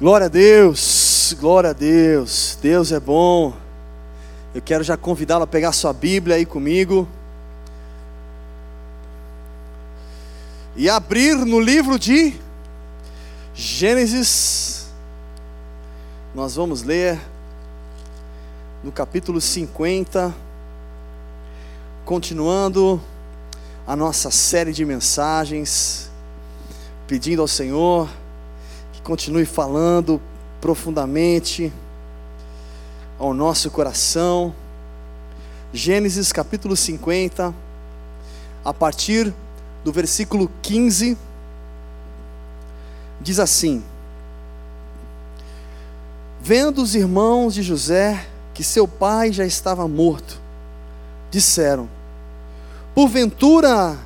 Glória a Deus, glória a Deus, Deus é bom. Eu quero já convidá-lo a pegar sua Bíblia aí comigo e abrir no livro de Gênesis. Nós vamos ler no capítulo 50, continuando a nossa série de mensagens, pedindo ao Senhor que continue falando profundamente ao nosso coração. Gênesis capítulo 50, a partir do versículo 15, diz assim: Vendo os irmãos de José que seu pai já estava morto, disseram: Porventura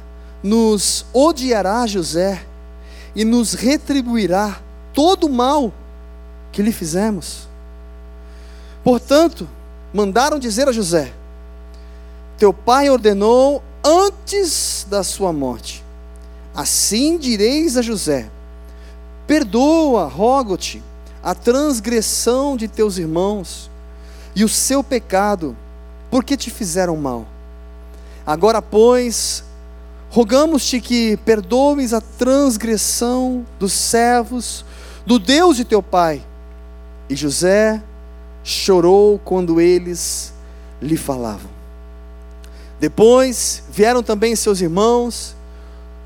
nos odiará José e nos retribuirá todo o mal que lhe fizemos. Portanto, mandaram dizer a José: Teu pai ordenou antes da sua morte. Assim direis a José: Perdoa, rogo-te, a transgressão de teus irmãos e o seu pecado, porque te fizeram mal. Agora, pois, rogamos-te que perdoes a transgressão dos servos do Deus de teu pai. E José chorou quando eles lhe falavam. Depois vieram também seus irmãos,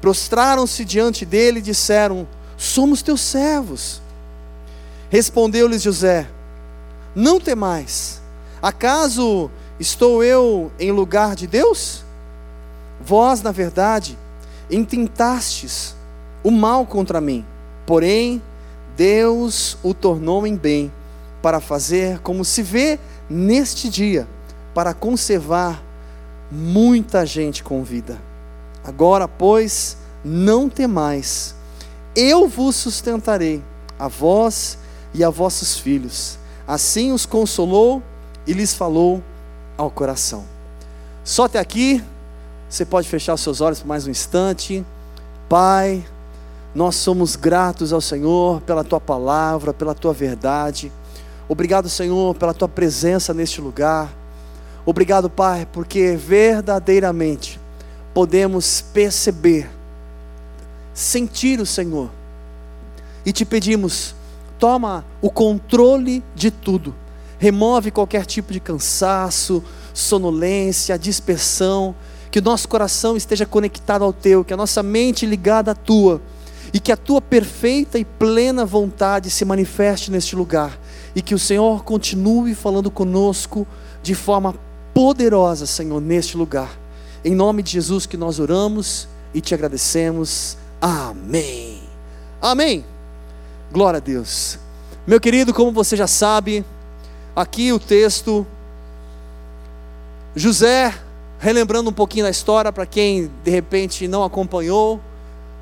prostraram-se diante dele e disseram: Somos teus servos. Respondeu-lhes José: Não temais, acaso estou eu em lugar de Deus? Vós, na verdade, intentastes o mal contra mim, porém Deus o tornou em bem, para fazer como se vê neste dia, para conservar muita gente com vida. Agora, pois, não temais, eu vos sustentarei, a vós e a vossos filhos. Assim os consolou e lhes falou ao coração. Só até aqui, você pode fechar os seus olhos por mais um instante. Pai, nós somos gratos ao Senhor pela tua palavra, pela tua verdade. Obrigado, Senhor, pela tua presença neste lugar. Obrigado, Pai, porque verdadeiramente podemos perceber, sentir o Senhor. E te pedimos, toma o controle de tudo. Remove qualquer tipo de cansaço, sonolência, dispersão, que o nosso coração esteja conectado ao teu, que a nossa mente ligada à tua e que a tua perfeita e plena vontade se manifeste neste lugar e que o Senhor continue falando conosco de forma poderosa, Senhor, neste lugar. Em nome de Jesus que nós oramos e te agradecemos. Amém. Amém. Glória a Deus. Meu querido, como você já sabe, aqui o texto José, relembrando um pouquinho da história para quem de repente não acompanhou,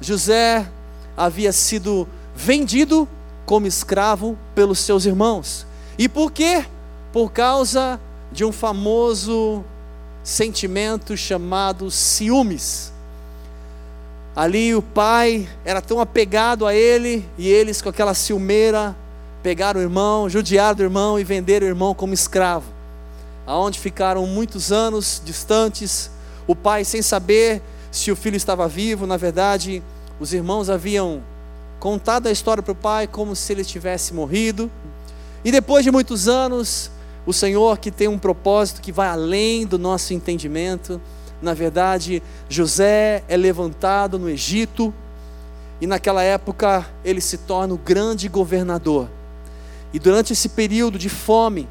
José havia sido vendido como escravo pelos seus irmãos. E por quê? Por causa de um famoso sentimento chamado ciúmes. Ali o pai era tão apegado a ele, e eles, com aquela ciumeira, pegaram o irmão, judiaram o irmão e venderam o irmão como escravo. Aonde ficaram muitos anos distantes, o pai sem saber se o filho estava vivo, na verdade, os irmãos haviam contado a história para o pai como se ele tivesse morrido. E depois de muitos anos, o Senhor que tem um propósito que vai além do nosso entendimento, na verdade, José é levantado no Egito e naquela época ele se torna o grande governador. E durante esse período de fome,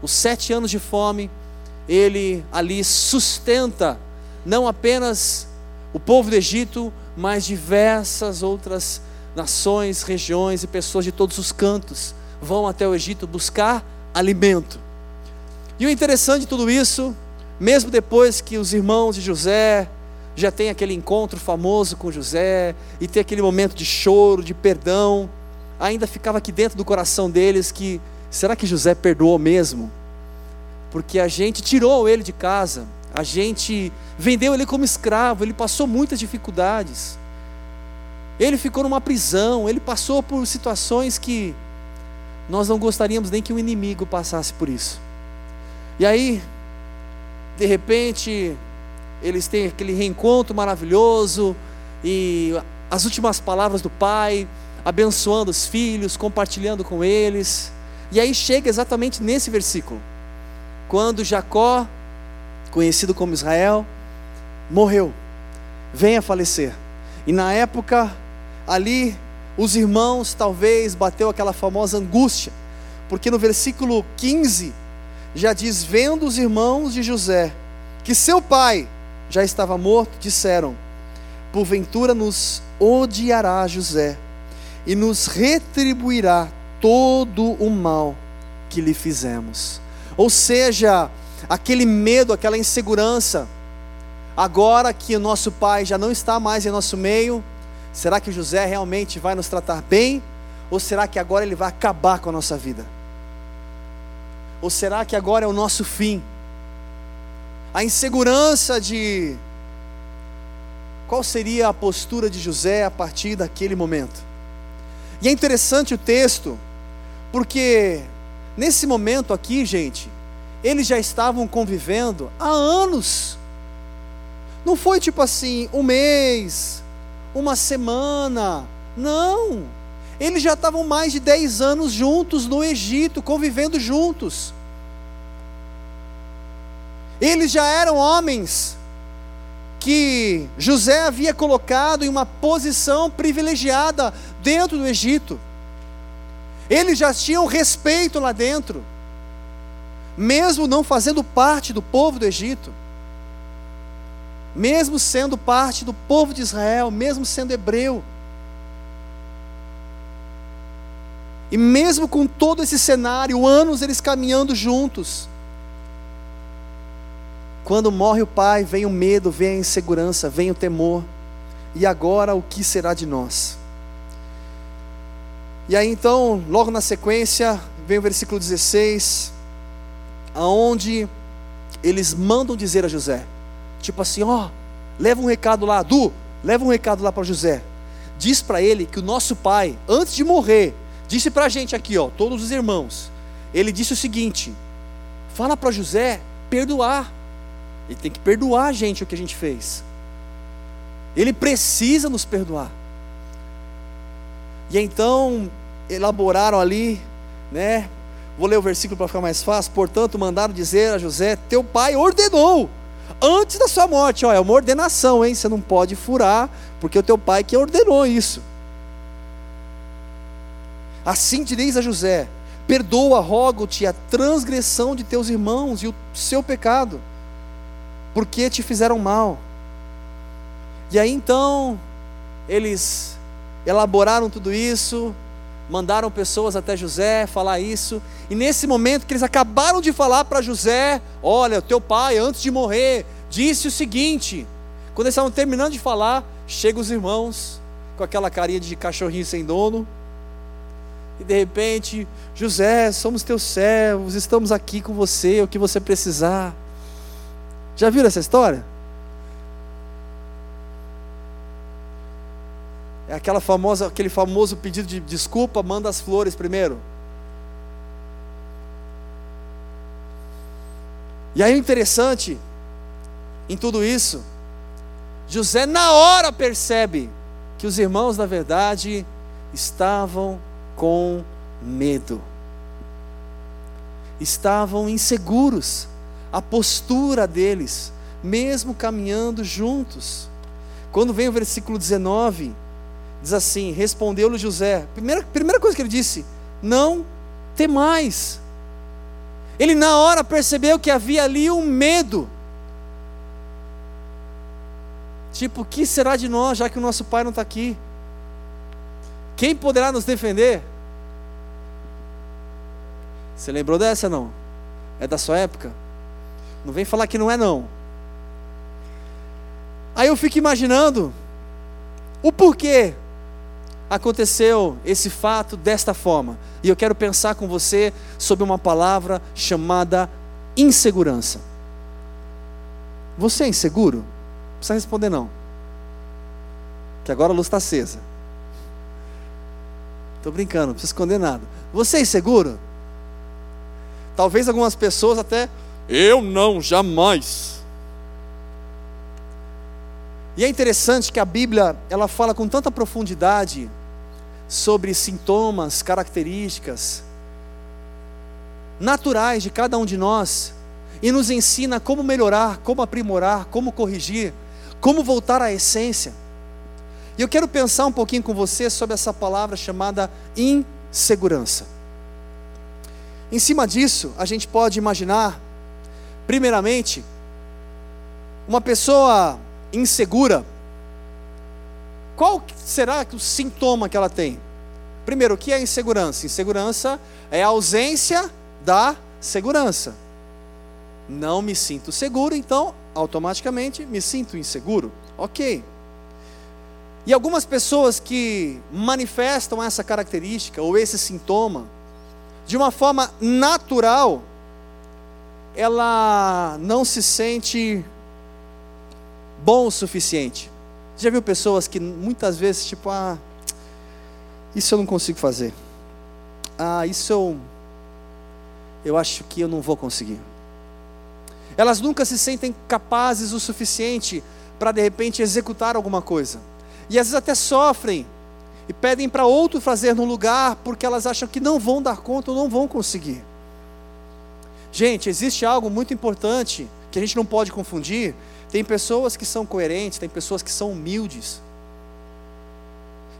os sete anos de fome, ele ali sustenta não apenas o povo do Egito, mas diversas outras nações, regiões e pessoas de todos os cantos vão até o Egito buscar alimento. E o interessante de tudo isso, mesmo depois que os irmãos de José já têm aquele encontro famoso com José e tem aquele momento de choro, de perdão, ainda ficava aqui dentro do coração deles que será que José perdoou mesmo? Porque a gente tirou ele de casa, a gente vendeu ele como escravo, ele passou muitas dificuldades. Ele ficou numa prisão, ele passou por situações que nós não gostaríamos nem que o inimigo passasse por isso. E aí, de repente, eles têm aquele reencontro maravilhoso e as últimas palavras do pai, abençoando os filhos, compartilhando com eles. E aí chega exatamente nesse versículo, quando Jacó, conhecido como Israel, morreu, vem a falecer. E na época ali os irmãos talvez bateu aquela famosa angústia, porque no versículo 15 já diz: Vendo os irmãos de José que seu pai já estava morto, disseram: Porventura nos odiará José e nos retribuirá todo o mal que lhe fizemos. Ou seja, aquele medo, aquela insegurança, agora que o nosso pai já não está mais em nosso meio, Será que José realmente vai nos tratar bem? Ou será que agora ele vai acabar com a nossa vida? Ou será que agora é o nosso fim? A insegurança de qual seria a postura de José a partir daquele momento. E é interessante o texto, porque nesse momento aqui, gente, eles já estavam convivendo há anos. Não foi tipo assim, um mês, uma semana. Não. Eles já estavam mais de 10 anos juntos no Egito, convivendo juntos. Eles já eram homens que José havia colocado em uma posição privilegiada dentro do Egito. Eles já tinham respeito lá dentro, mesmo não fazendo parte do povo do Egito mesmo sendo parte do povo de Israel, mesmo sendo hebreu. E mesmo com todo esse cenário, anos eles caminhando juntos. Quando morre o pai, vem o medo, vem a insegurança, vem o temor. E agora o que será de nós? E aí então, logo na sequência, vem o versículo 16, aonde eles mandam dizer a José: Tipo assim, ó, leva um recado lá, Du, leva um recado lá para José. Diz para ele que o nosso pai, antes de morrer, disse para a gente aqui, ó, todos os irmãos. Ele disse o seguinte: fala para José perdoar. Ele tem que perdoar a gente o que a gente fez. Ele precisa nos perdoar. E então elaboraram ali, né? Vou ler o versículo para ficar mais fácil. Portanto, mandaram dizer a José: Teu pai ordenou antes da sua morte. Ó, é uma ordenação, hein? Você não pode furar, porque o teu pai que ordenou isso. Assim direis a José: Perdoa, rogo-te, a transgressão de teus irmãos e o seu pecado, porque te fizeram mal. E aí então, eles elaboraram tudo isso, mandaram pessoas até José falar isso, e nesse momento que eles acabaram de falar para José: Olha, teu pai, antes de morrer, disse o seguinte. Quando eles estavam terminando de falar, chegam os irmãos, com aquela carinha de cachorrinho sem dono, e de repente, José, somos teus servos, estamos aqui com você, o que você precisar. Já viram essa história? É aquela famosa, aquele famoso pedido de desculpa, manda as flores primeiro. E aí o interessante em tudo isso, José na hora percebe que os irmãos, na verdade, estavam com medo, estavam inseguros, a postura deles, mesmo caminhando juntos. Quando vem o versículo 19, Diz assim: Respondeu-lhe José. Primeira, primeira coisa que ele disse: Não temais. Ele na hora percebeu que havia ali um medo. Tipo, o que será de nós, já que o nosso pai não está aqui? Quem poderá nos defender? Você lembrou dessa não? É da sua época? Não vem falar que não é não. Aí eu fico imaginando o porquê aconteceu esse fato desta forma. E eu quero pensar com você sobre uma palavra chamada insegurança. Você é inseguro? Não precisa responder não. Que agora a luz está acesa. Estou brincando, não precisa esconder nada. Você é inseguro? Talvez algumas pessoas até, eu não, jamais. E é interessante que a Bíblia, ela fala com tanta profundidade sobre sintomas, características naturais de cada um de nós e nos ensina como melhorar, como aprimorar, como corrigir, como voltar à essência. E eu quero pensar um pouquinho com você sobre essa palavra chamada insegurança. Em cima disso, a gente pode imaginar, primeiramente, uma pessoa insegura. Qual será o sintoma que ela tem? Primeiro, o que é insegurança? Insegurança é a ausência da segurança. Não me sinto seguro, então automaticamente me sinto inseguro. Ok. E algumas pessoas que manifestam essa característica ou esse sintoma de uma forma natural, ela não se sente bom o suficiente. Já viu pessoas que muitas vezes, tipo, ah, isso eu não consigo fazer. Ah, isso eu, eu acho que eu não vou conseguir. Elas nunca se sentem capazes o suficiente para de repente executar alguma coisa. E às vezes até sofrem e pedem para outro fazer no lugar porque elas acham que não vão dar conta ou não vão conseguir. Gente, existe algo muito importante que a gente não pode confundir. Tem pessoas que são coerentes, tem pessoas que são humildes.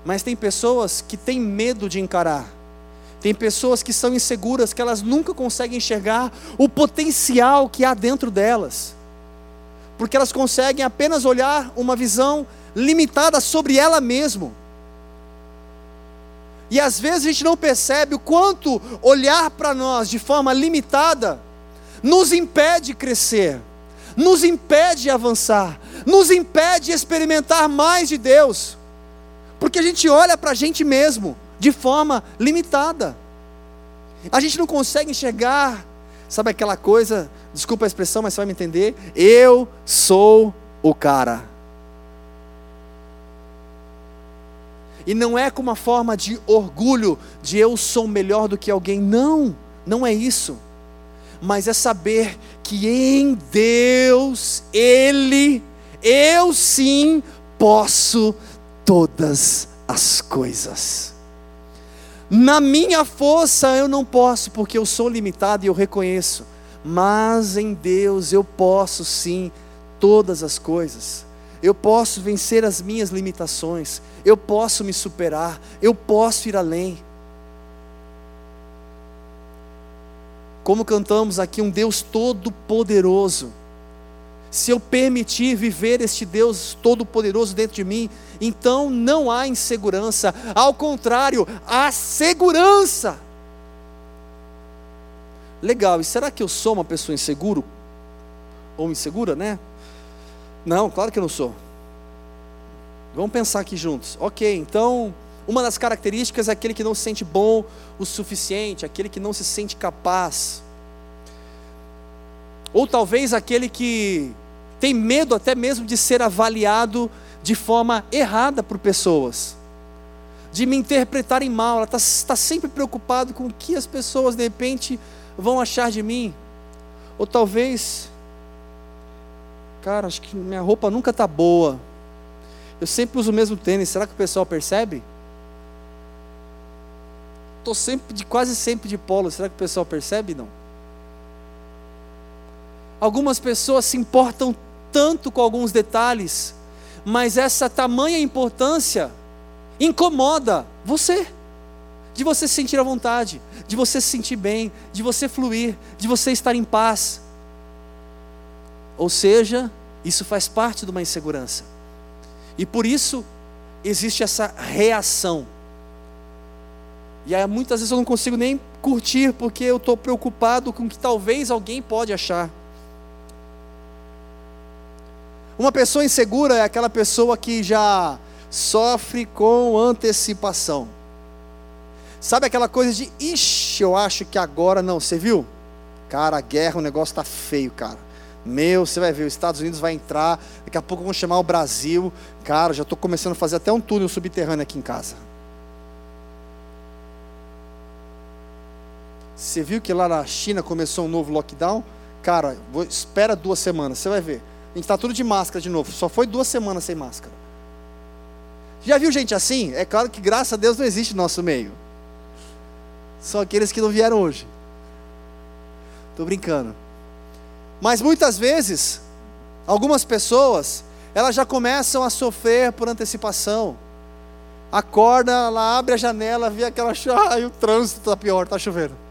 Mas tem pessoas que têm medo de encarar. Tem pessoas que são inseguras, que elas nunca conseguem enxergar o potencial que há dentro delas. Porque elas conseguem apenas olhar uma visão limitada sobre ela mesma. E às vezes a gente não percebe o quanto olhar para nós de forma limitada nos impede de crescer, nos impede de avançar, nos impede de experimentar mais de Deus, porque a gente olha para a gente mesmo de forma limitada. A gente não consegue enxergar, sabe aquela coisa, desculpa a expressão, mas você vai me entender. Eu sou o cara. E não é com uma forma de orgulho, de eu sou melhor do que alguém. Não, não é isso. Mas é saber que em Deus, Ele, eu sim posso todas as coisas. Na minha força eu não posso, porque eu sou limitado e eu reconheço. Mas em Deus eu posso sim todas as coisas eu posso vencer as minhas limitações, eu posso me superar, eu posso ir além. Como cantamos aqui, um Deus todo-poderoso. Se eu permitir viver este Deus todo-poderoso dentro de mim, então não há insegurança, ao contrário, há segurança. Legal, e será que eu sou uma pessoa inseguro? Ou insegura, né? Não, claro que eu não sou. Vamos pensar aqui juntos. Ok, então, uma das características é aquele que não se sente bom o suficiente, aquele que não se sente capaz. Ou talvez aquele que tem medo até mesmo de ser avaliado de forma errada por pessoas, de me interpretarem mal. Ela está tá sempre preocupado com o que as pessoas de repente vão achar de mim. Ou talvez cara, acho que minha roupa nunca está boa. Eu sempre uso o mesmo tênis, será que o pessoal percebe? Estou sempre, de, quase sempre de polo, será que o pessoal percebe? Não. Algumas pessoas se importam tanto com alguns detalhes, mas essa tamanha importância incomoda você, de você se sentir à vontade, de você se sentir bem, de você fluir, de você estar em paz. Ou seja, isso faz parte de uma insegurança. E por isso existe essa reação. E aí, muitas vezes eu não consigo nem curtir porque eu estou preocupado com o que talvez alguém pode achar. Uma pessoa insegura é aquela pessoa que já sofre com antecipação. Sabe aquela coisa de, ixi, eu acho que agora não, você viu? Cara, a guerra, o negócio está feio, cara. Meu, você vai ver, os Estados Unidos vai entrar, daqui a pouco vão chamar o Brasil. Cara, já estou começando a fazer até um túnel subterrâneo aqui em casa. Você viu que lá na China começou um novo lockdown? Cara, vou, espera duas semanas, você vai ver. A gente está tudo de máscara de novo. Só foi duas semanas sem máscara. Já viu gente assim? É claro que graças a Deus não existe no nosso meio. São aqueles que não vieram hoje. Estou brincando. Mas muitas vezes, algumas pessoas, elas já começam a sofrer por antecipação. Acorda, ela abre a janela, vê aquela chuva, ai, o trânsito está pior, está chovendo.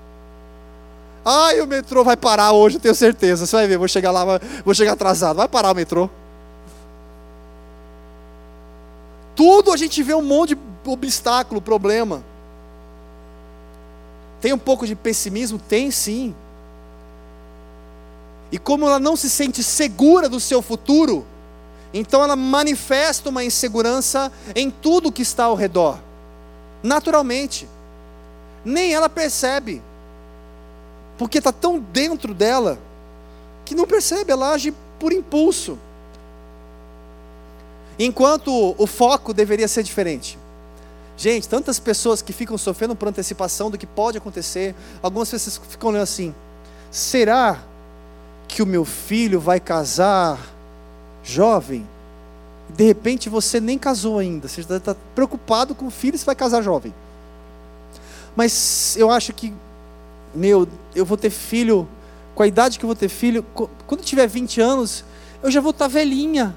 Ai, o metrô vai parar hoje, eu tenho certeza. Você vai ver, vou chegar lá, vou chegar atrasado. Vai parar o metrô. Tudo a gente vê um monte de obstáculo, problema. Tem um pouco de pessimismo? Tem sim. E como ela não se sente segura do seu futuro, então ela manifesta uma insegurança em tudo que está ao redor. Naturalmente. Nem ela percebe. Porque está tão dentro dela que não percebe, ela age por impulso. Enquanto o foco deveria ser diferente. Gente, tantas pessoas que ficam sofrendo por antecipação do que pode acontecer, algumas pessoas ficam olhando assim: será que o meu filho vai casar jovem? De repente você nem casou ainda, você está preocupado com o filho se vai casar jovem. Mas eu acho que, meu, eu vou ter filho, com a idade que eu vou ter filho, quando tiver 20 anos, eu já vou estar velhinha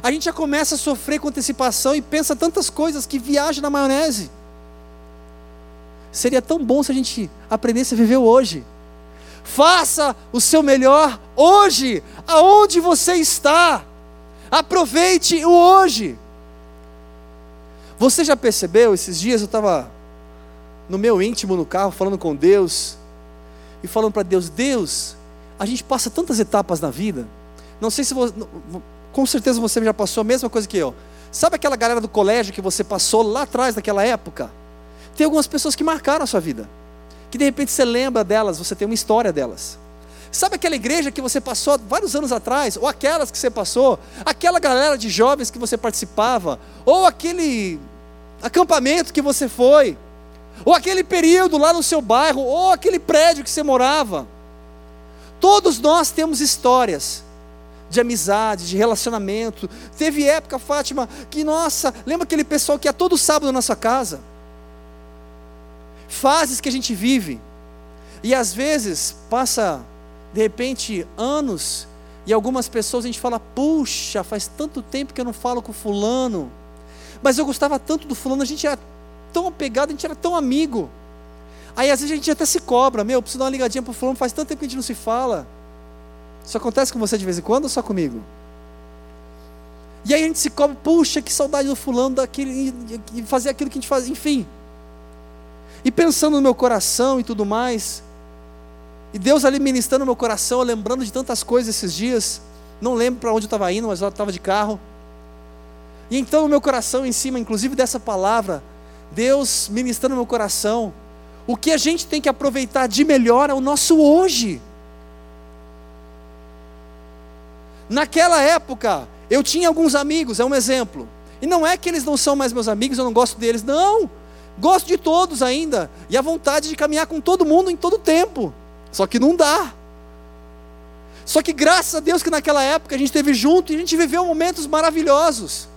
a gente já começa a sofrer com antecipação e pensa tantas coisas que viaja na maionese. Seria tão bom se a gente aprendesse a viver hoje. Faça o seu melhor hoje, aonde você está. Aproveite o hoje. Você já percebeu? Esses dias eu estava no meu íntimo no carro falando com Deus e falando para Deus: Deus, a gente passa tantas etapas na vida. Não sei se você, com certeza você já passou a mesma coisa que eu. Sabe aquela galera do colégio que você passou lá atrás daquela época? Tem algumas pessoas que marcaram a sua vida. Que de repente você lembra delas, você tem uma história delas. Sabe aquela igreja que você passou vários anos atrás, ou aquelas que você passou, aquela galera de jovens que você participava, ou aquele acampamento que você foi, ou aquele período lá no seu bairro, ou aquele prédio que você morava. Todos nós temos histórias de amizade, de relacionamento. Teve época, Fátima, que, nossa, lembra aquele pessoal que ia todo sábado na nossa casa? Fases que a gente vive. E às vezes passa, de repente, anos, e algumas pessoas a gente fala: puxa, faz tanto tempo que eu não falo com Fulano. Mas eu gostava tanto do Fulano, a gente era tão apegado, a gente era tão amigo. Aí às vezes a gente até se cobra: meu, preciso dar uma ligadinha para o Fulano, faz tanto tempo que a gente não se fala. Isso acontece com você de vez em quando ou só comigo? E aí a gente se cobra, puxa, que saudade do fulano daquele, e fazer aquilo que a gente faz, enfim. E pensando no meu coração e tudo mais, e Deus ali ministrando no meu coração, lembrando de tantas coisas esses dias, não lembro para onde eu estava indo, mas eu estava de carro. E então no meu coração, em cima, inclusive dessa palavra, Deus ministrando meu coração, o que a gente tem que aproveitar de melhor é o nosso hoje. Naquela época, eu tinha alguns amigos, é um exemplo. E não é que eles não são mais meus amigos, eu não gosto deles, não. Gosto de todos ainda. E a vontade de caminhar com todo mundo em todo tempo. Só que não dá. Só que graças a Deus que naquela época a gente esteve junto e a gente viveu momentos maravilhosos.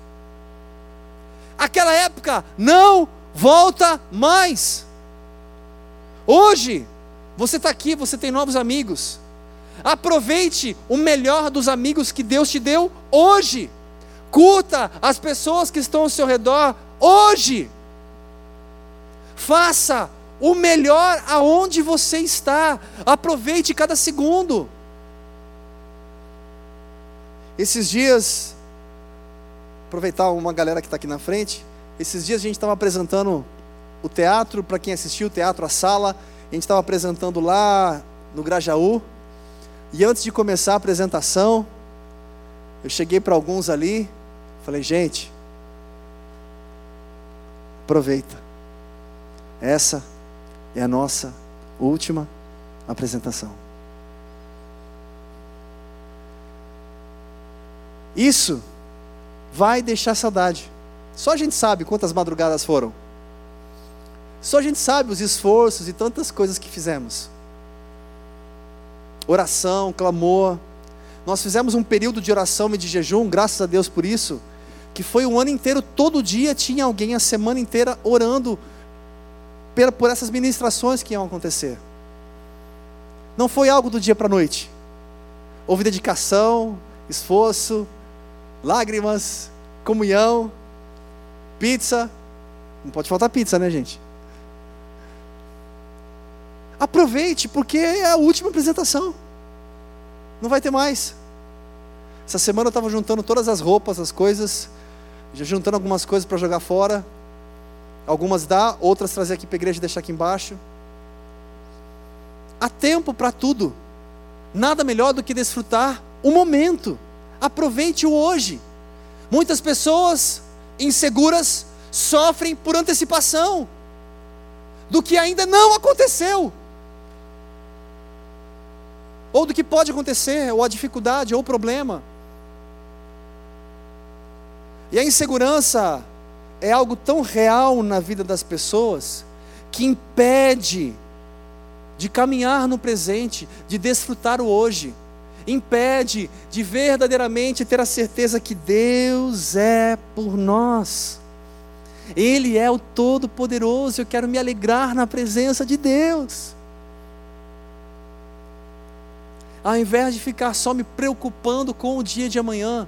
Aquela época não volta mais. Hoje, você está aqui, você tem novos amigos. Aproveite o melhor dos amigos que Deus te deu hoje. Curta as pessoas que estão ao seu redor hoje. Faça o melhor aonde você está. Aproveite cada segundo. Esses dias, aproveitar uma galera que está aqui na frente. Esses dias a gente estava apresentando o teatro, para quem assistiu o teatro, a sala. A gente estava apresentando lá no Grajaú. E antes de começar a apresentação, eu cheguei para alguns ali, falei, gente, aproveita. Essa é a nossa última apresentação. Isso vai deixar saudade. Só a gente sabe quantas madrugadas foram. Só a gente sabe os esforços e tantas coisas que fizemos. Oração, clamor. Nós fizemos um período de oração e de jejum, graças a Deus por isso, que foi um ano inteiro, todo dia tinha alguém a semana inteira orando por essas ministrações que iam acontecer. Não foi algo do dia para a noite. Houve dedicação, esforço, lágrimas, comunhão, pizza. Não pode faltar pizza, né, gente? Aproveite, porque é a última apresentação. Não vai ter mais. Essa semana eu estava juntando todas as roupas, as coisas, já juntando algumas coisas para jogar fora. Algumas dá, outras trazer aqui para a igreja e deixar aqui embaixo. Há tempo para tudo. Nada melhor do que desfrutar o momento. Aproveite o hoje. Muitas pessoas inseguras sofrem por antecipação do que ainda não aconteceu ou do que pode acontecer, ou a dificuldade, ou o problema. E a insegurança é algo tão real na vida das pessoas que impede de caminhar no presente, de desfrutar o hoje, impede de verdadeiramente ter a certeza que Deus é por nós. Ele é o Todo-Poderoso, eu quero me alegrar na presença de Deus. ao invés de ficar só me preocupando com o dia de amanhã.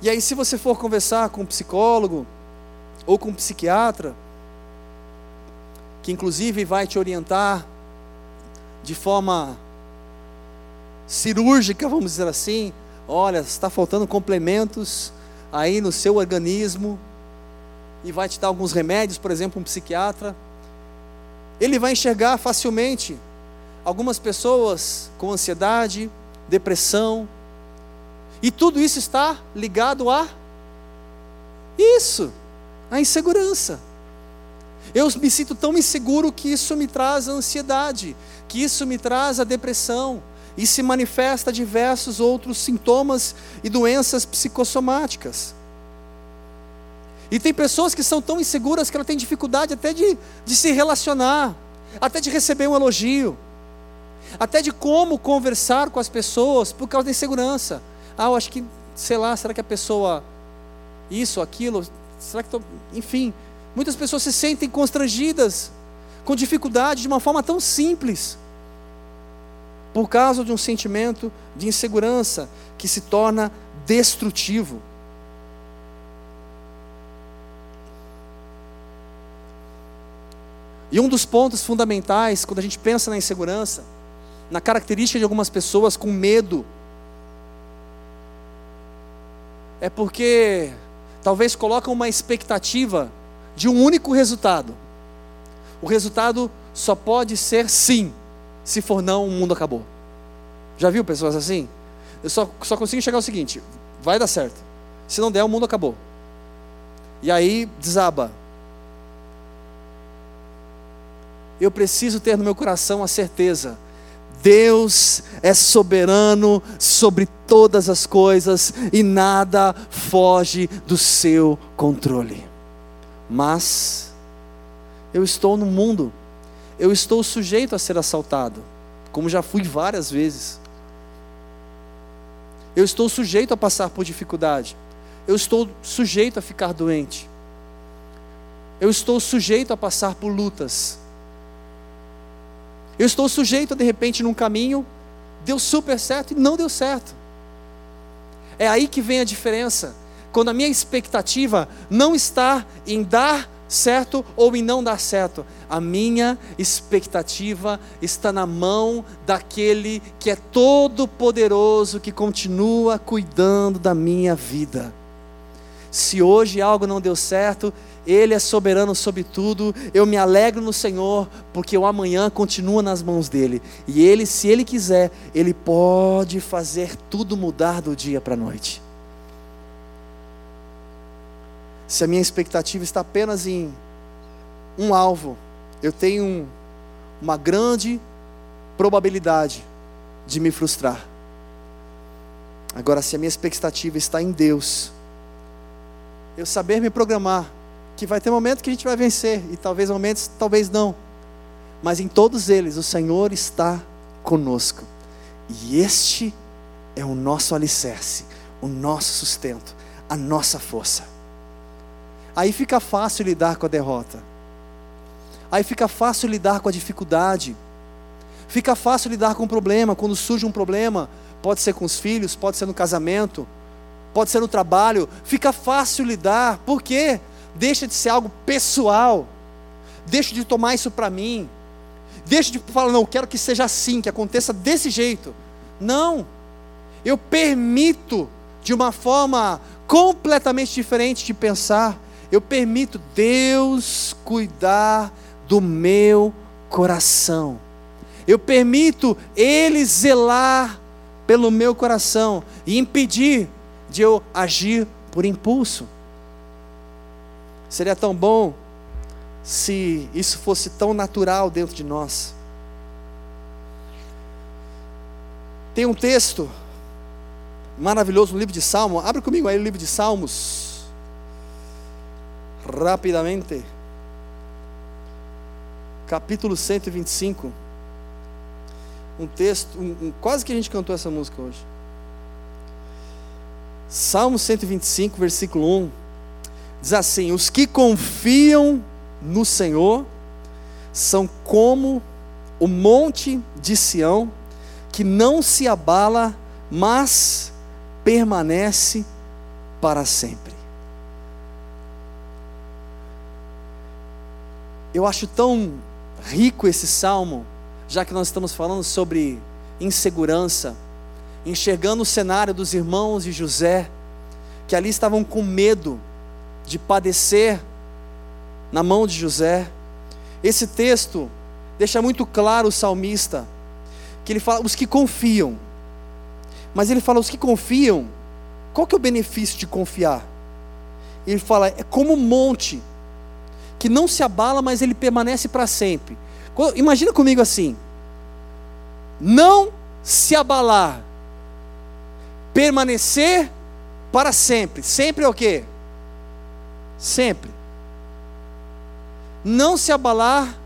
E aí, se você for conversar com um psicólogo ou com um psiquiatra, que inclusive vai te orientar de forma cirúrgica, vamos dizer assim, olha, está faltando complementos aí no seu organismo, e vai te dar alguns remédios, por exemplo, um psiquiatra, ele vai enxergar facilmente algumas pessoas com ansiedade, depressão, e tudo isso está ligado a isso, a insegurança. Eu me sinto tão inseguro que isso me traz a ansiedade, que isso me traz a depressão, e se manifesta diversos outros sintomas e doenças psicossomáticas. E tem pessoas que são tão inseguras que ela tem dificuldade até de, de se relacionar, até de receber um elogio até de como conversar com as pessoas por causa da insegurança. Ah, eu acho que, sei lá, será que a pessoa, isso, aquilo, será que, tô... enfim, muitas pessoas se sentem constrangidas, com dificuldade, de uma forma tão simples, por causa de um sentimento de insegurança que se torna destrutivo. E um dos pontos fundamentais, quando a gente pensa na insegurança, na característica de algumas pessoas com medo. É porque talvez colocam uma expectativa de um único resultado. O resultado só pode ser sim, se for não, o mundo acabou. Já viu pessoas assim? Eu só, só consigo chegar ao seguinte: vai dar certo. Se não der, o mundo acabou. E aí desaba. Eu preciso ter no meu coração a certeza Deus é soberano sobre todas as coisas e nada foge do seu controle. Mas eu estou no mundo, eu estou sujeito a ser assaltado, como já fui várias vezes. Eu estou sujeito a passar por dificuldade. Eu estou sujeito a ficar doente. Eu estou sujeito a passar por lutas. Eu estou sujeito a de repente num caminho, deu super certo e não deu certo. É aí que vem a diferença. Quando a minha expectativa não está em dar certo ou em não dar certo, a minha expectativa está na mão daquele que é todo poderoso, que continua cuidando da minha vida. Se hoje algo não deu certo, ele é soberano sobre tudo. Eu me alegro no Senhor, porque o amanhã continua nas mãos dele. E ele, se ele quiser, ele pode fazer tudo mudar do dia para a noite. Se a minha expectativa está apenas em um alvo, eu tenho uma grande probabilidade de me frustrar. Agora, se a minha expectativa está em Deus, eu saber me programar que vai ter momentos que a gente vai vencer, e talvez momentos, talvez não. Mas em todos eles, o Senhor está conosco. E este é o nosso alicerce, o nosso sustento, a nossa força. Aí fica fácil lidar com a derrota. Aí fica fácil lidar com a dificuldade. Fica fácil lidar com o problema, quando surge um problema, pode ser com os filhos, pode ser no casamento, pode ser no trabalho, fica fácil lidar, por quê? Deixa de ser algo pessoal, deixa de tomar isso para mim, deixa de falar, não, quero que seja assim, que aconteça desse jeito. Não, eu permito de uma forma completamente diferente de pensar, eu permito Deus cuidar do meu coração, eu permito Ele zelar pelo meu coração e impedir de eu agir por impulso. Seria tão bom se isso fosse tão natural dentro de nós. Tem um texto maravilhoso no livro de Salmos. Abre comigo aí o livro de Salmos. Rapidamente. Capítulo 125 um texto, um, um, quase que a gente cantou essa música hoje. Salmo 125, versículo 1, diz assim: Os que confiam no Senhor são como o monte de Sião, que não se abala, mas permanece para sempre. Eu acho tão rico esse salmo já que nós estamos falando sobre insegurança, enxergando o cenário dos irmãos de José, que ali estavam com medo de padecer na mão de José. Esse texto deixa muito claro o salmista, que ele fala os que confiam. Mas ele fala os que confiam, qual que é o benefício de confiar? Ele fala é como um monte que não se abala, mas ele permanece para sempre. Imagina comigo assim: não se abalar, permanecer para sempre. Sempre é o quê? Sempre. Não se abalar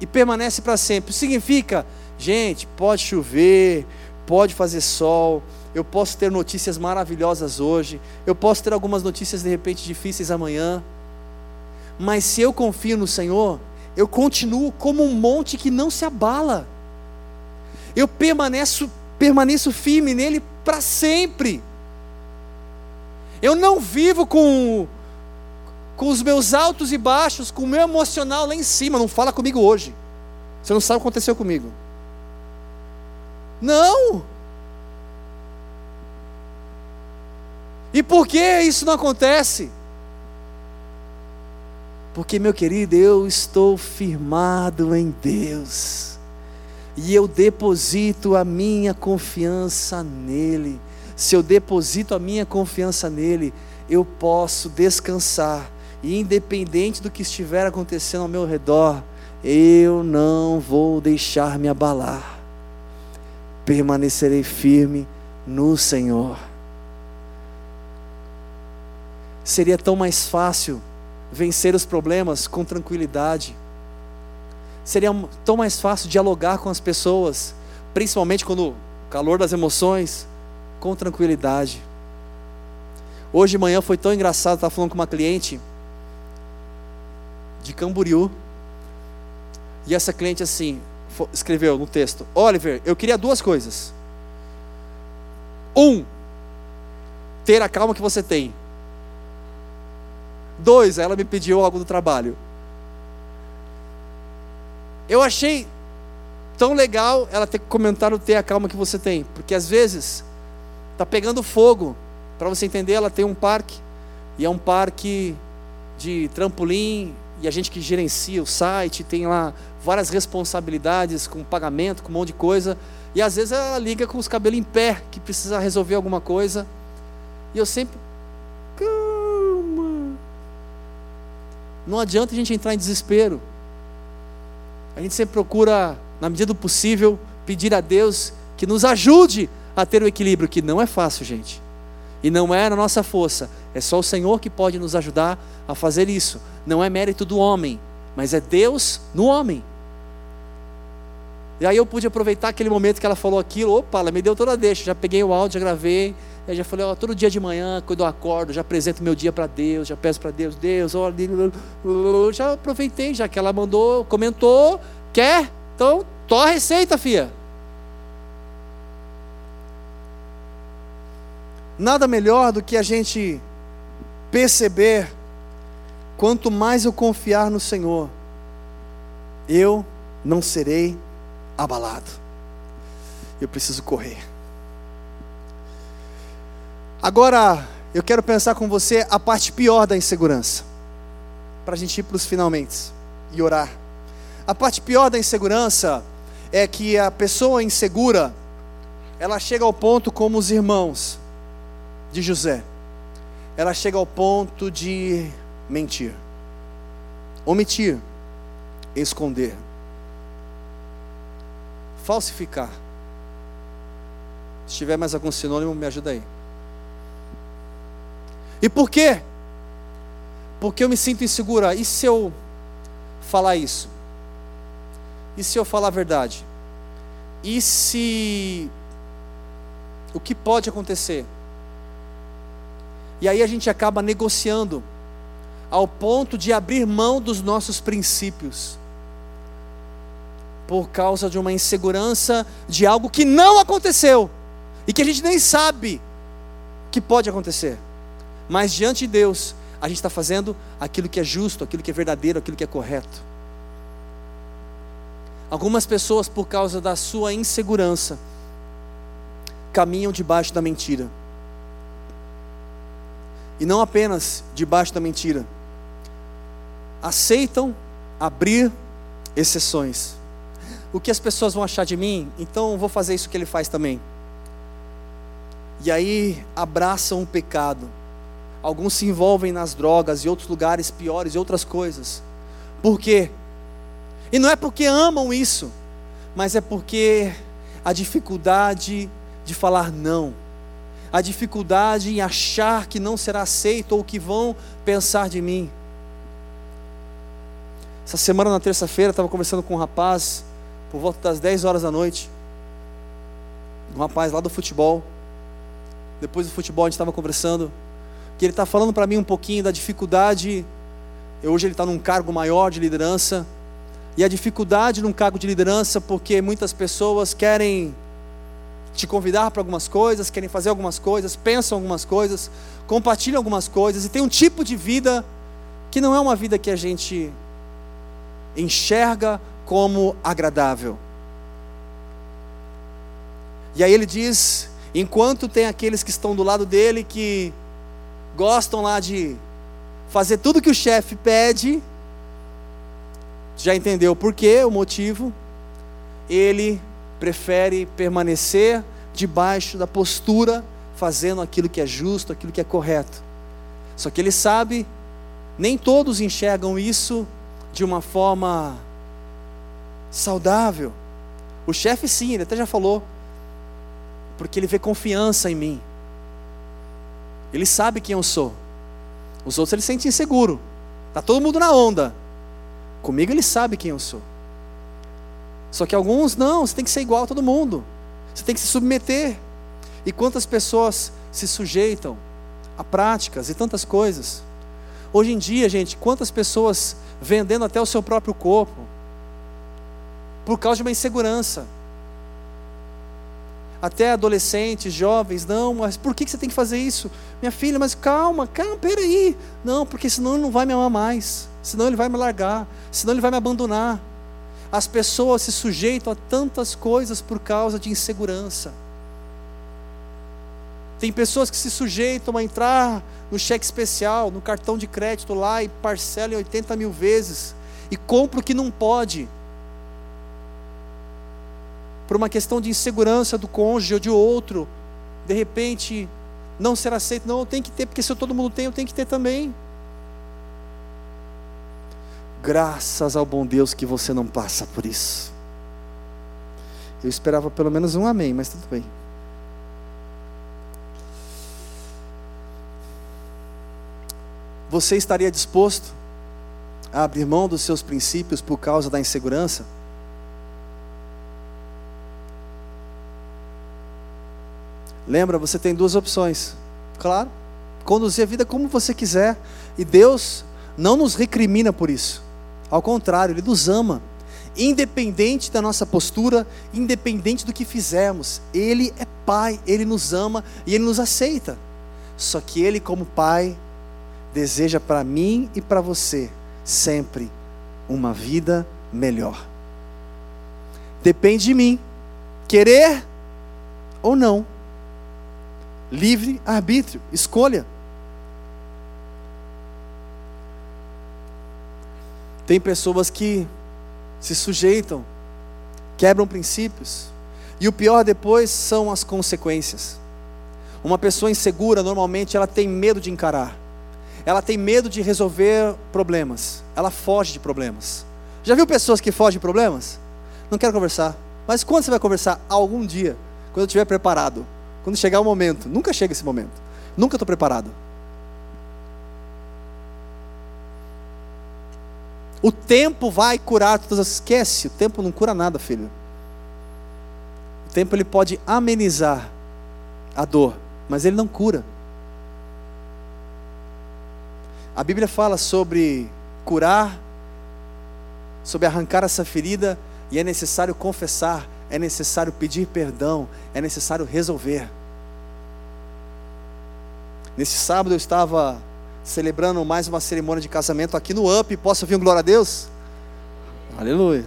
e permanece para sempre. Significa, gente, pode chover, pode fazer sol, eu posso ter notícias maravilhosas hoje, eu posso ter algumas notícias de repente difíceis amanhã, mas se eu confio no Senhor, eu continuo como um monte que não se abala. Eu permaneço, permaneço firme nele para sempre. Eu não vivo com com os meus altos e baixos, com o meu emocional lá em cima. Não fala comigo hoje. Você não sabe o que aconteceu comigo. Não. E por que isso não acontece? Porque, meu querido, eu estou firmado em Deus, e eu deposito a minha confiança nele. Se eu deposito a minha confiança nele, eu posso descansar, e independente do que estiver acontecendo ao meu redor, eu não vou deixar me abalar, permanecerei firme no Senhor. Seria tão mais fácil vencer os problemas com tranquilidade. Seria tão mais fácil dialogar com as pessoas, principalmente quando o calor das emoções, com tranquilidade. Hoje de manhã foi tão engraçado, estava falando com uma cliente de Camboriú. E essa cliente assim, escreveu no texto: Oliver, eu queria duas coisas. Um, ter a calma que você tem. Dois, ela me pediu algo do trabalho. Eu achei tão legal ela ter comentado ter a calma que você tem, porque às vezes tá pegando fogo. Para você entender, ela tem um parque e é um parque de trampolim e a gente que gerencia o site tem lá várias responsabilidades com pagamento, com um monte de coisa. E às vezes ela liga com os cabelos em pé, que precisa resolver alguma coisa. E eu sempre Não adianta a gente entrar em desespero. A gente sempre procura, na medida do possível, pedir a Deus que nos ajude a ter o equilíbrio, que não é fácil, gente. E não é na nossa força, é só o Senhor que pode nos ajudar a fazer isso. Não é mérito do homem, mas é Deus no homem. E aí eu pude aproveitar aquele momento que ela falou aquilo, opa, ela me deu toda a deixa, já peguei o áudio, já gravei, eu já falei, ó, todo dia de manhã, quando eu acordo, já apresento meu dia para Deus, já peço para Deus, Deus, ó, já aproveitei, já que ela mandou, comentou, quer? Então, tô a receita, fia. Nada melhor do que a gente perceber quanto mais eu confiar no Senhor, eu não serei abalado. Eu preciso correr. Agora, eu quero pensar com você a parte pior da insegurança, para a gente ir para os finalmente e orar. A parte pior da insegurança é que a pessoa insegura, ela chega ao ponto como os irmãos, de José, ela chega ao ponto de mentir, omitir, esconder, falsificar. Se tiver mais algum sinônimo, me ajuda aí. E por quê? Porque eu me sinto insegura. E se eu falar isso? E se eu falar a verdade? E se. O que pode acontecer? E aí a gente acaba negociando ao ponto de abrir mão dos nossos princípios por causa de uma insegurança de algo que não aconteceu e que a gente nem sabe que pode acontecer. Mas diante de Deus, a gente está fazendo aquilo que é justo, aquilo que é verdadeiro, aquilo que é correto. Algumas pessoas, por causa da sua insegurança, caminham debaixo da mentira. E não apenas debaixo da mentira. Aceitam abrir exceções. O que as pessoas vão achar de mim? Então vou fazer isso que ele faz também. E aí abraçam o pecado. Alguns se envolvem nas drogas e outros lugares piores e outras coisas. Por quê? E não é porque amam isso, mas é porque a dificuldade de falar não a dificuldade em achar que não será aceito ou que vão pensar de mim. Essa semana, na terça-feira, estava conversando com um rapaz, por volta das 10 horas da noite. Um rapaz lá do futebol. Depois do futebol, a gente estava conversando. Que ele está falando para mim um pouquinho da dificuldade. Hoje ele está num cargo maior de liderança. E a dificuldade num cargo de liderança, porque muitas pessoas querem te convidar para algumas coisas, querem fazer algumas coisas, pensam algumas coisas, compartilham algumas coisas e tem um tipo de vida que não é uma vida que a gente enxerga como agradável. E aí ele diz: enquanto tem aqueles que estão do lado dele que gostam lá de fazer tudo que o chefe pede, já entendeu por quê, o motivo, ele prefere permanecer debaixo da postura, fazendo aquilo que é justo, aquilo que é correto. Só que ele sabe, nem todos enxergam isso de uma forma saudável. O chefe, sim, ele até já falou, porque ele vê confiança em mim. Ele sabe quem eu sou. Os outros ele sente inseguro. Tá todo mundo na onda. Comigo ele sabe quem eu sou. Só que alguns não, você tem que ser igual a todo mundo. Você tem que se submeter. E quantas pessoas se sujeitam a práticas e tantas coisas. Hoje em dia, gente, quantas pessoas vendendo até o seu próprio corpo por causa de uma insegurança. Até adolescentes, jovens, não, mas por que você tem que fazer isso? Minha filha, mas calma, calma, peraí. Não, porque senão ele não vai me amar mais, senão ele vai me largar, senão ele vai me abandonar. As pessoas se sujeitam a tantas coisas por causa de insegurança. Tem pessoas que se sujeitam a entrar no cheque especial, no cartão de crédito lá e parcelam 80 mil vezes e compram o que não pode. Por uma questão de insegurança do cônjuge ou de outro, de repente não ser aceito. Não, tenho que ter, porque se todo mundo tem, eu tenho que ter também. Graças ao bom Deus que você não passa por isso. Eu esperava pelo menos um amém, mas tudo bem. você estaria disposto a abrir mão dos seus princípios por causa da insegurança? Lembra, você tem duas opções. Claro, conduzir a vida como você quiser. E Deus não nos recrimina por isso. Ao contrário, Ele nos ama. Independente da nossa postura, independente do que fizermos, Ele é Pai, Ele nos ama e Ele nos aceita. Só que Ele, como Pai, deseja para mim e para você sempre uma vida melhor. Depende de mim, querer ou não. Livre arbítrio, escolha. Tem pessoas que se sujeitam, quebram princípios, e o pior depois são as consequências. Uma pessoa insegura, normalmente, ela tem medo de encarar, ela tem medo de resolver problemas, ela foge de problemas. Já viu pessoas que fogem de problemas? Não quero conversar, mas quando você vai conversar? Algum dia, quando eu estiver preparado. Quando chegar o momento, nunca chega esse momento. Nunca estou preparado. O tempo vai curar todas as. Esquece, o tempo não cura nada, filho. O tempo ele pode amenizar a dor, mas ele não cura. A Bíblia fala sobre curar, sobre arrancar essa ferida, e é necessário confessar é necessário pedir perdão, é necessário resolver. Nesse sábado eu estava celebrando mais uma cerimônia de casamento aqui no UP. Posso ouvir um glória a Deus? Aleluia.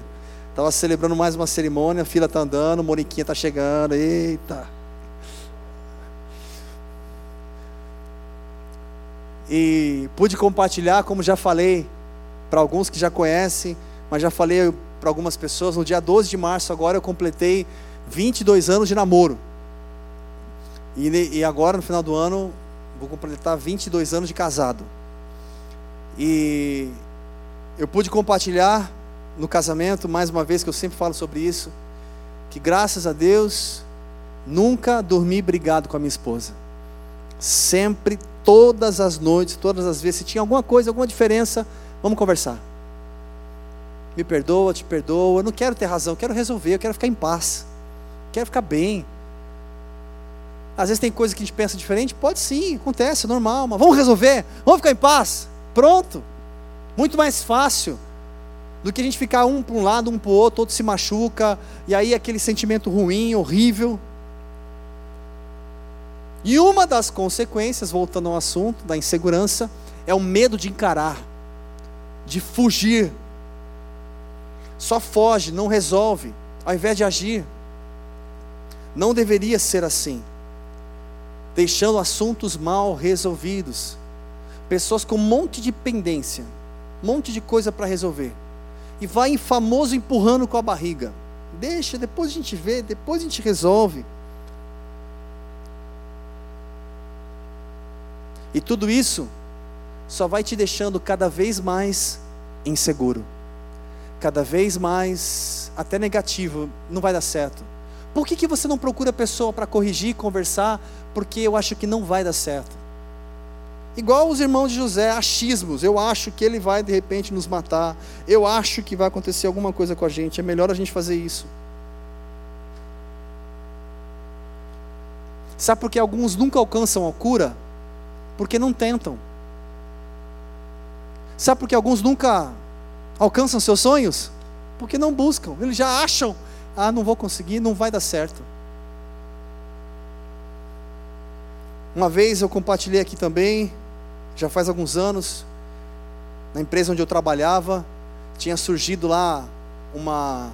Estava celebrando mais uma cerimônia, a fila está andando, Moniquinha está chegando. Eita. E pude compartilhar, como já falei, para alguns que já conhecem, mas já falei para algumas pessoas. No dia 12 de março, agora eu completei 22 anos de namoro. E, e agora, no final do ano, vou completar 22 anos de casado. E eu pude compartilhar no casamento, mais uma vez que eu sempre falo sobre isso, que graças a Deus nunca dormi brigado com a minha esposa. Sempre, todas as noites, todas as vezes, se tinha alguma coisa, alguma diferença, vamos conversar me perdoa, te perdoa. Eu não quero ter razão, eu quero resolver, eu quero ficar em paz, quero ficar bem. Às vezes tem coisa que a gente pensa diferente, pode sim, acontece, é normal, mas vamos resolver, vamos ficar em paz. Pronto. Muito mais fácil do que a gente ficar um para um lado, um para o outro, outro se machuca, e aí aquele sentimento ruim, horrível. E uma das consequências, voltando ao assunto da insegurança, é o medo de encarar, de fugir só foge, não resolve, ao invés de agir. Não deveria ser assim, deixando assuntos mal resolvidos, pessoas com um monte de pendência, um monte de coisa para resolver, e vai em famoso empurrando com a barriga. Deixa, depois a gente vê, depois a gente resolve. E tudo isso só vai te deixando cada vez mais inseguro cada vez mais até negativo, não vai dar certo. Por que, que você não procura a pessoa para corrigir, conversar? Porque eu acho que não vai dar certo. Igual os irmãos de José, achismos. Eu acho que ele vai de repente nos matar. Eu acho que vai acontecer alguma coisa com a gente. É melhor a gente fazer isso. Sabe por que alguns nunca alcançam a cura? Porque não tentam. Sabe por que alguns nunca alcançam seus sonhos? Porque não buscam, eles já acham, ah, não vou conseguir, não vai dar certo. Uma vez eu compartilhei aqui também, já faz alguns anos, na empresa onde eu trabalhava, tinha surgido lá uma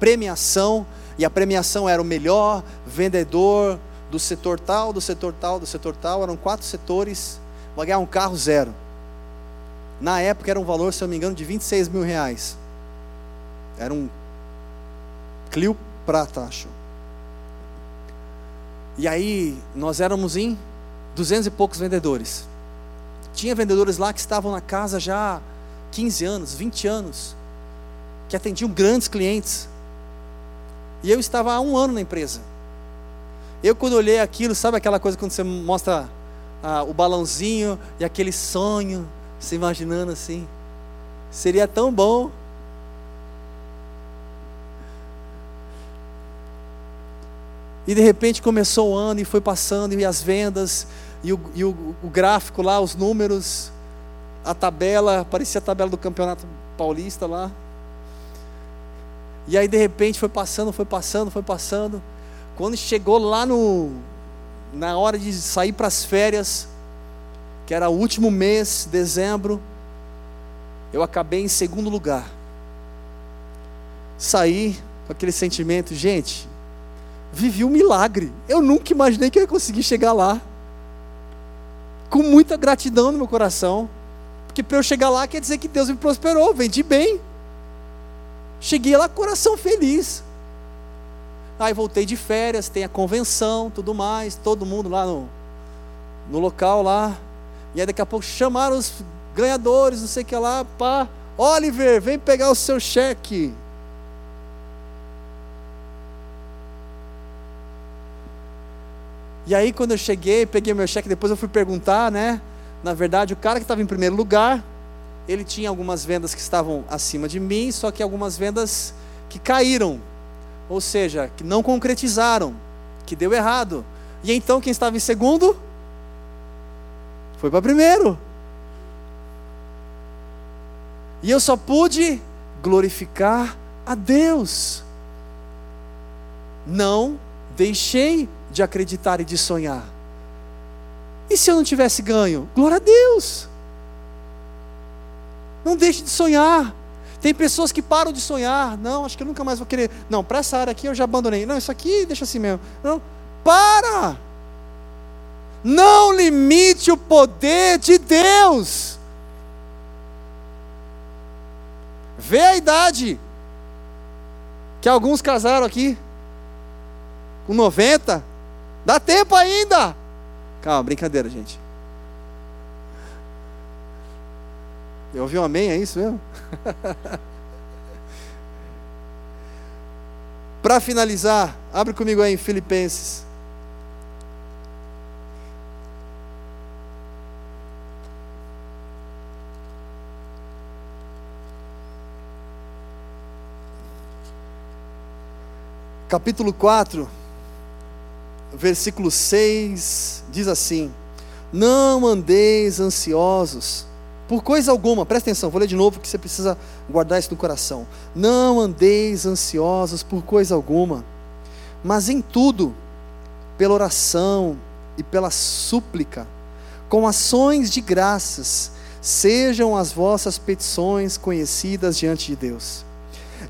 premiação, e a premiação era o melhor vendedor do setor tal, do setor tal, do setor tal, eram quatro setores, vai ganhar um carro zero. Na época era um valor, se eu não me engano, de 26 mil reais. Era um Clio Prata, acho. E aí, nós éramos em duzentos e poucos vendedores. Tinha vendedores lá que estavam na casa já há 15 anos, 20 anos, que atendiam grandes clientes. E eu estava há um ano na empresa. Eu, quando olhei aquilo, sabe aquela coisa quando você mostra a, o balãozinho e aquele sonho, se imaginando assim. Seria tão bom. E de repente começou o ano e foi passando, e as vendas, e o, e o, o gráfico lá, os números, a tabela, parecia a tabela do campeonato paulista lá. E aí de repente foi passando, foi passando, foi passando. Quando chegou lá no na hora de sair para as férias, que era o último mês, dezembro, eu acabei em segundo lugar. Saí com aquele sentimento, gente, vivi um milagre. Eu nunca imaginei que eu ia conseguir chegar lá. Com muita gratidão no meu coração. Porque para eu chegar lá quer dizer que Deus me prosperou, vendi bem. Cheguei lá coração feliz. Aí voltei de férias, tem a convenção, tudo mais, todo mundo lá no, no local lá. E aí daqui a pouco chamaram os ganhadores, não sei o que lá, pá. Oliver, vem pegar o seu cheque. E aí quando eu cheguei, peguei meu cheque, depois eu fui perguntar, né? Na verdade, o cara que estava em primeiro lugar, ele tinha algumas vendas que estavam acima de mim, só que algumas vendas que caíram, ou seja, que não concretizaram, que deu errado. E então quem estava em segundo foi para primeiro. E eu só pude glorificar a Deus. Não deixei de acreditar e de sonhar. E se eu não tivesse ganho? Glória a Deus. Não deixe de sonhar. Tem pessoas que param de sonhar. Não, acho que eu nunca mais vou querer. Não, para essa área aqui eu já abandonei. Não, isso aqui deixa assim mesmo. Não, para! Não limite o poder de Deus. Vê a idade que alguns casaram aqui com 90, Dá tempo ainda. Calma, brincadeira, gente. Eu ouvi um amém, é isso mesmo? Para finalizar, abre comigo aí em Filipenses. Capítulo 4 versículo 6 diz assim: Não andeis ansiosos por coisa alguma, presta atenção, vou ler de novo porque você precisa guardar isso no coração. Não andeis ansiosos por coisa alguma, mas em tudo, pela oração e pela súplica, com ações de graças, sejam as vossas petições conhecidas diante de Deus.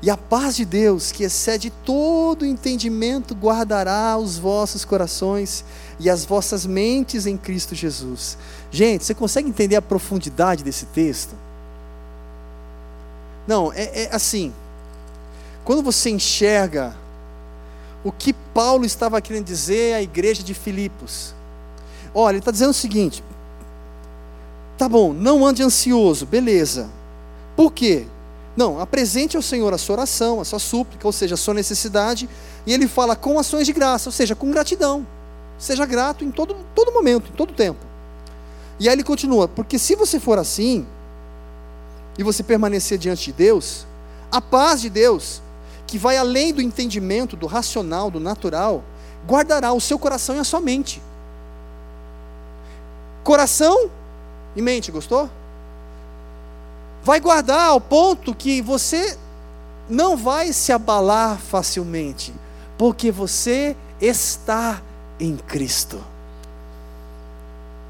E a paz de Deus, que excede todo entendimento, guardará os vossos corações e as vossas mentes em Cristo Jesus. Gente, você consegue entender a profundidade desse texto? Não, é, é assim. Quando você enxerga o que Paulo estava querendo dizer à igreja de Filipos, olha, ele está dizendo o seguinte: tá bom, não ande ansioso, beleza. Por quê? Não, apresente ao Senhor a sua oração, a sua súplica, ou seja, a sua necessidade, e ele fala com ações de graça, ou seja, com gratidão. Seja grato em todo, todo momento, em todo tempo. E aí ele continua, porque se você for assim, e você permanecer diante de Deus, a paz de Deus, que vai além do entendimento, do racional, do natural, guardará o seu coração e a sua mente. Coração e mente, gostou? Vai guardar ao ponto que você não vai se abalar facilmente, porque você está em Cristo.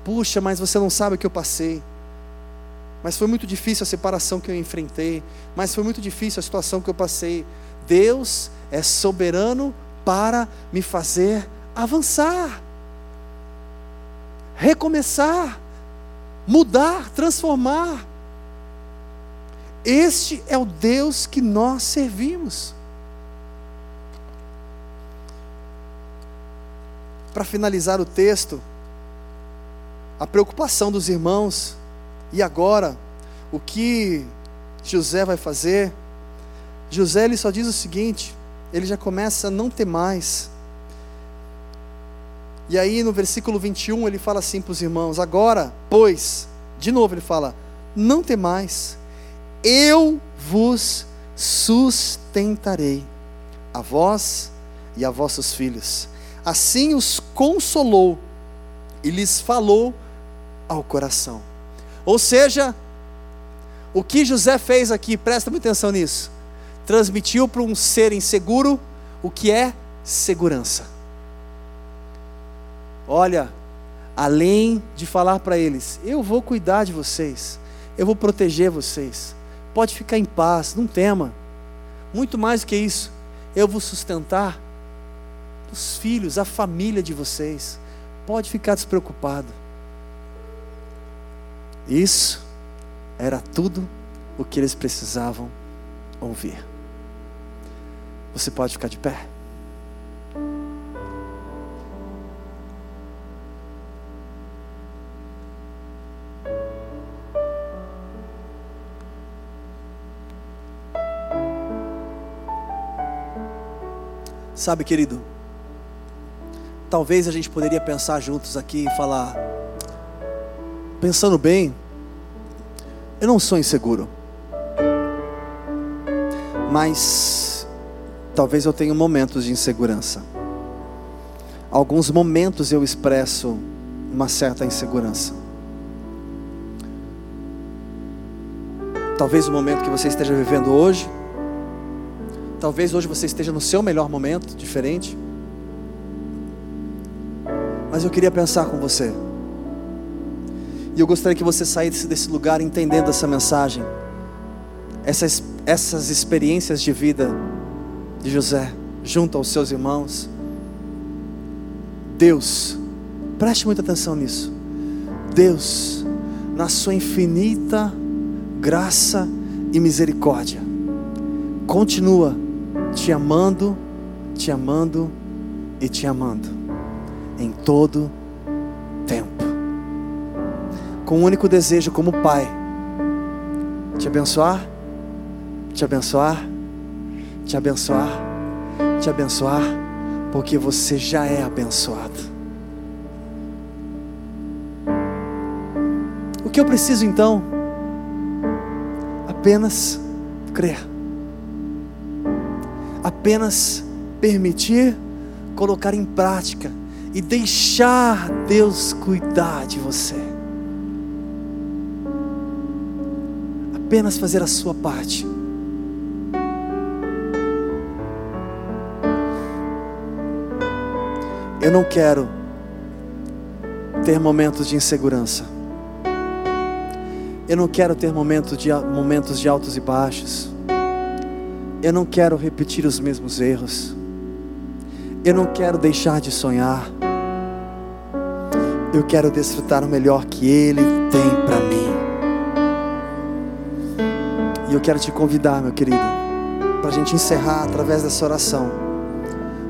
Puxa, mas você não sabe o que eu passei. Mas foi muito difícil a separação que eu enfrentei. Mas foi muito difícil a situação que eu passei. Deus é soberano para me fazer avançar, recomeçar, mudar, transformar. Este é o Deus que nós servimos. Para finalizar o texto, a preocupação dos irmãos, e agora, o que José vai fazer? José ele só diz o seguinte: ele já começa a não ter mais. E aí no versículo 21 ele fala assim para os irmãos: Agora, pois, de novo ele fala: Não temais, eu vos sustentarei, a vós e a vossos filhos. Assim os consolou e lhes falou ao coração. Ou seja, o que José fez aqui, presta muita atenção nisso, transmitiu para um ser inseguro o que é segurança. Olha, além de falar para eles: Eu vou cuidar de vocês, eu vou proteger vocês, pode ficar em paz, não tema. Muito mais do que isso, eu vou sustentar os filhos, a família de vocês. Pode ficar despreocupado. Isso era tudo o que eles precisavam ouvir. Você pode ficar de pé? Sabe, querido, talvez a gente poderia pensar juntos aqui e falar, pensando bem, eu não sou inseguro, mas talvez eu tenha momentos de insegurança. Alguns momentos eu expresso uma certa insegurança. Talvez o momento que você esteja vivendo hoje Talvez hoje você esteja no seu melhor momento, diferente. Mas eu queria pensar com você. E eu gostaria que você saísse desse lugar entendendo essa mensagem, essas, essas experiências de vida de José, junto aos seus irmãos. Deus, preste muita atenção nisso. Deus, na sua infinita graça e misericórdia, continua te amando, te amando e te amando em todo tempo. Com o um único desejo como pai, te abençoar, te abençoar, te abençoar, te abençoar, porque você já é abençoado. O que eu preciso então? Apenas crer apenas permitir, colocar em prática e deixar Deus cuidar de você. Apenas fazer a sua parte. Eu não quero ter momentos de insegurança. Eu não quero ter momentos de, momentos de altos e baixos. Eu não quero repetir os mesmos erros. Eu não quero deixar de sonhar. Eu quero desfrutar o melhor que Ele tem para mim. E eu quero te convidar, meu querido, para a gente encerrar através dessa oração.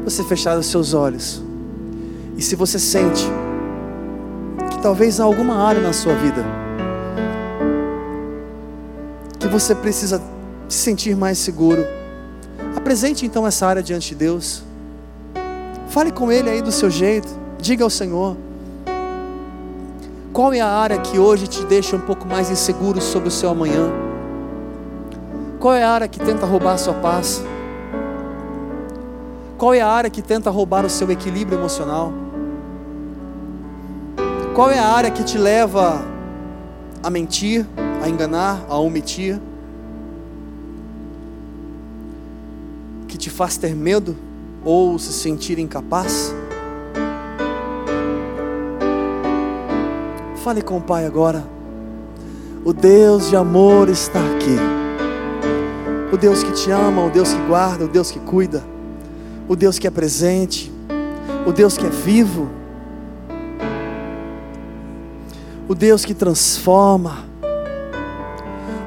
Você fechar os seus olhos. E se você sente que talvez há alguma área na sua vida que você precisa se sentir mais seguro, Apresente então essa área diante de Deus. Fale com Ele aí do seu jeito. Diga ao Senhor. Qual é a área que hoje te deixa um pouco mais inseguro sobre o seu amanhã? Qual é a área que tenta roubar a sua paz? Qual é a área que tenta roubar o seu equilíbrio emocional? Qual é a área que te leva a mentir, a enganar, a omitir? Te faz ter medo ou se sentir incapaz? Fale com o Pai agora. O Deus de amor está aqui. O Deus que te ama, o Deus que guarda, o Deus que cuida, o Deus que é presente, o Deus que é vivo, o Deus que transforma,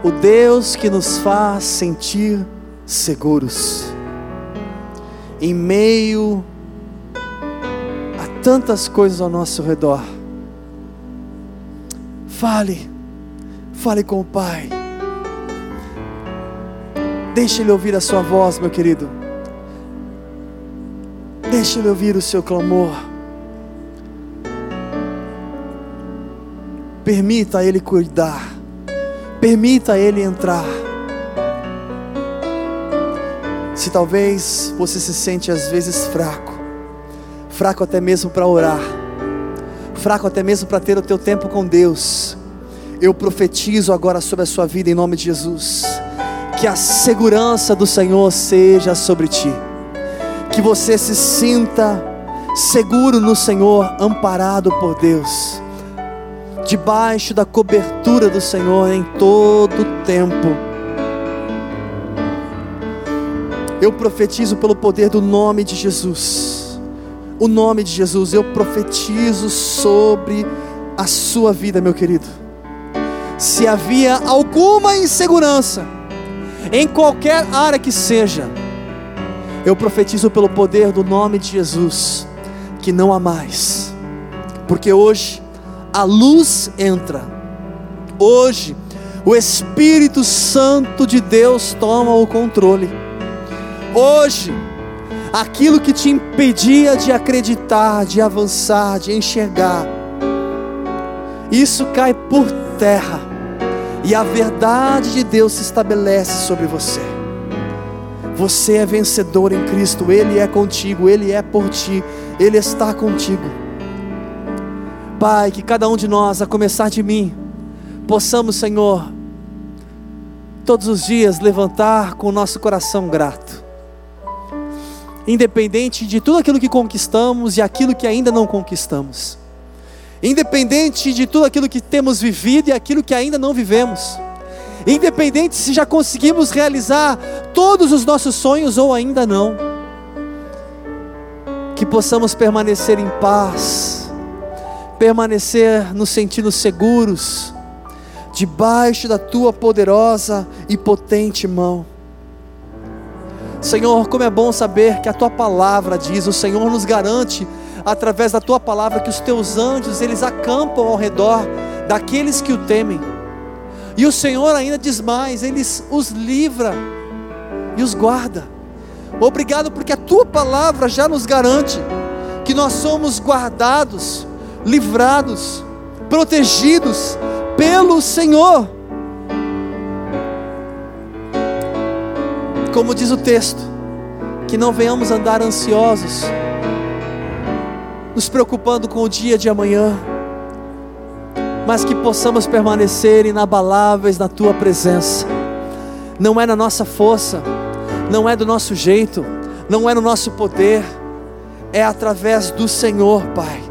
o Deus que nos faz sentir seguros em meio a tantas coisas ao nosso redor. Fale, fale com o Pai. Deixe Ele ouvir a sua voz, meu querido. Deixe Ele ouvir o seu clamor. Permita Ele cuidar. Permita Ele entrar. Se talvez você se sente às vezes fraco, fraco até mesmo para orar, fraco até mesmo para ter o teu tempo com Deus, eu profetizo agora sobre a sua vida em nome de Jesus. Que a segurança do Senhor seja sobre ti. Que você se sinta seguro no Senhor, amparado por Deus. Debaixo da cobertura do Senhor em todo tempo. Eu profetizo pelo poder do nome de Jesus. O nome de Jesus, eu profetizo sobre a sua vida, meu querido. Se havia alguma insegurança, em qualquer área que seja, eu profetizo pelo poder do nome de Jesus, que não há mais, porque hoje a luz entra, hoje o Espírito Santo de Deus toma o controle, hoje aquilo que te impedia de acreditar, de avançar, de enxergar, isso cai por terra e a verdade de Deus se estabelece sobre você. Você é vencedor em Cristo, Ele é contigo, Ele é por ti, Ele está contigo. Pai, que cada um de nós, a começar de mim, possamos, Senhor, todos os dias levantar com o nosso coração grato, independente de tudo aquilo que conquistamos e aquilo que ainda não conquistamos. Independente de tudo aquilo que temos vivido e aquilo que ainda não vivemos, independente se já conseguimos realizar todos os nossos sonhos ou ainda não, que possamos permanecer em paz, permanecer nos sentindo seguros, debaixo da tua poderosa e potente mão. Senhor, como é bom saber que a tua palavra diz, o Senhor nos garante através da tua palavra que os teus anjos eles acampam ao redor daqueles que o temem. E o Senhor ainda diz mais, eles os livra e os guarda. Obrigado porque a tua palavra já nos garante que nós somos guardados, livrados, protegidos pelo Senhor. Como diz o texto, que não venhamos andar ansiosos, nos preocupando com o dia de amanhã, mas que possamos permanecer inabaláveis na tua presença. Não é na nossa força, não é do nosso jeito, não é no nosso poder, é através do Senhor, Pai.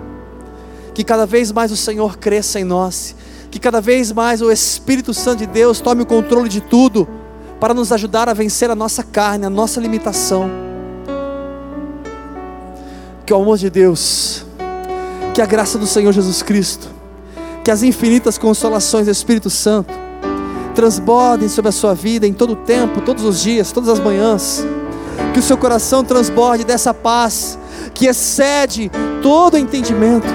Que cada vez mais o Senhor cresça em nós, que cada vez mais o Espírito Santo de Deus tome o controle de tudo, para nos ajudar a vencer a nossa carne, a nossa limitação que o amor de Deus, que a graça do Senhor Jesus Cristo, que as infinitas consolações do Espírito Santo transbordem sobre a sua vida em todo o tempo, todos os dias, todas as manhãs. Que o seu coração transborde dessa paz que excede todo entendimento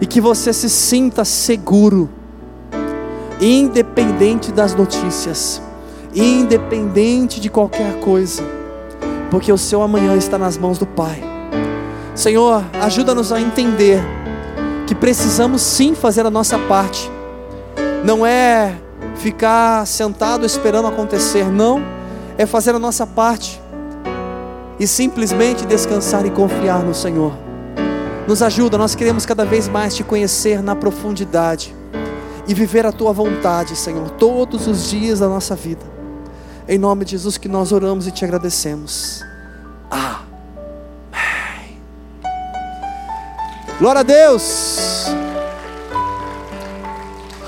e que você se sinta seguro, independente das notícias, independente de qualquer coisa, porque o seu amanhã está nas mãos do Pai Senhor, ajuda-nos a entender que precisamos sim fazer a nossa parte. Não é ficar sentado esperando acontecer, não, é fazer a nossa parte e simplesmente descansar e confiar no Senhor. Nos ajuda, nós queremos cada vez mais te conhecer na profundidade e viver a tua vontade, Senhor, todos os dias da nossa vida. Em nome de Jesus que nós oramos e te agradecemos. Ah. Glória a Deus.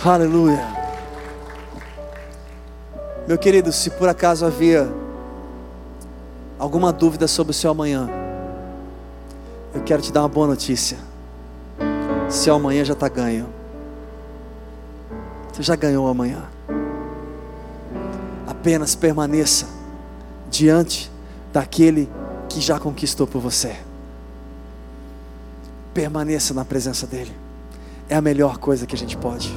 Aleluia. Meu querido, se por acaso havia alguma dúvida sobre o seu amanhã, eu quero te dar uma boa notícia. Seu amanhã já está ganho. Você já ganhou amanhã. Apenas permaneça diante daquele que já conquistou por você permaneça na presença dEle. É a melhor coisa que a gente pode.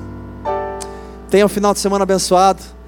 Tenha um final de semana abençoado.